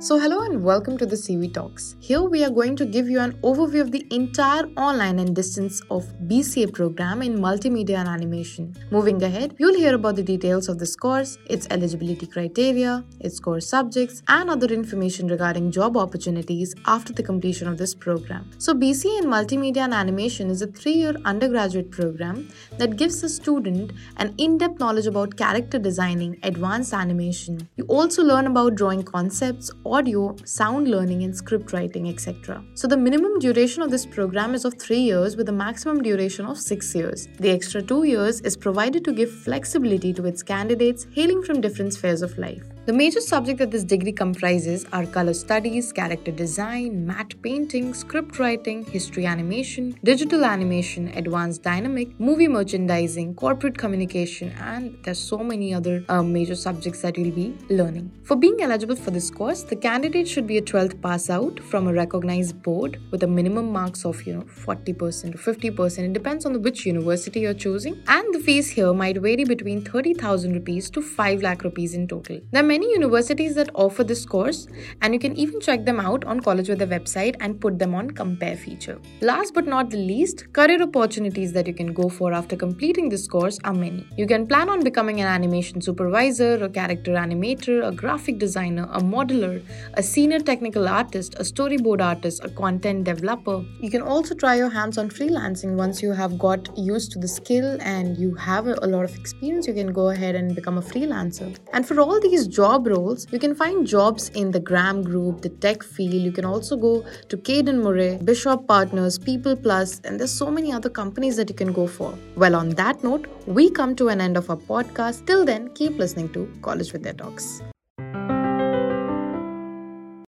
So, hello and welcome to the CV Talks. Here we are going to give you an overview of the entire online and distance of BCA program in multimedia and animation. Moving ahead, you'll hear about the details of this course, its eligibility criteria, its core subjects, and other information regarding job opportunities after the completion of this program. So, BCA in multimedia and animation is a three year undergraduate program that gives a student an in depth knowledge about character designing, advanced animation. You also learn about drawing concepts audio, sound learning, and script writing, etc. So, the minimum duration of this program is of 3 years with a maximum duration of 6 years. The extra 2 years is provided to give flexibility to its candidates hailing from different spheres of life. The major subject that this degree comprises are color studies, character design, matte painting, script writing, history animation, digital animation, advanced dynamic, movie merchandising, corporate communication, and there's so many other uh, major subjects that you'll be learning. For being eligible for this course, the candidate should be a 12th pass out from a recognized board with a minimum marks of you know 40% or 50%. It depends on which university you're choosing, and the fees here might vary between 30,000 rupees to 5 lakh rupees in total. There many universities that offer this course, and you can even check them out on College Vidya website and put them on compare feature. Last but not the least, career opportunities that you can go for after completing this course are many. You can plan on becoming an animation supervisor, a character animator, a graphic designer, a modeler, a senior technical artist, a storyboard artist, a content developer. You can also try your hands on freelancing once you have got used to the skill and you have a lot of experience. You can go ahead and become a freelancer. And for all these job roles, you can find jobs in the Graham Group, the tech field. You can also go to Caden Murray, Bishop Partners, People Plus, and there's so many other companies that you can go for. Well, on that note, we come to an end of our podcast. Till then, keep listening to College Vidya Talks.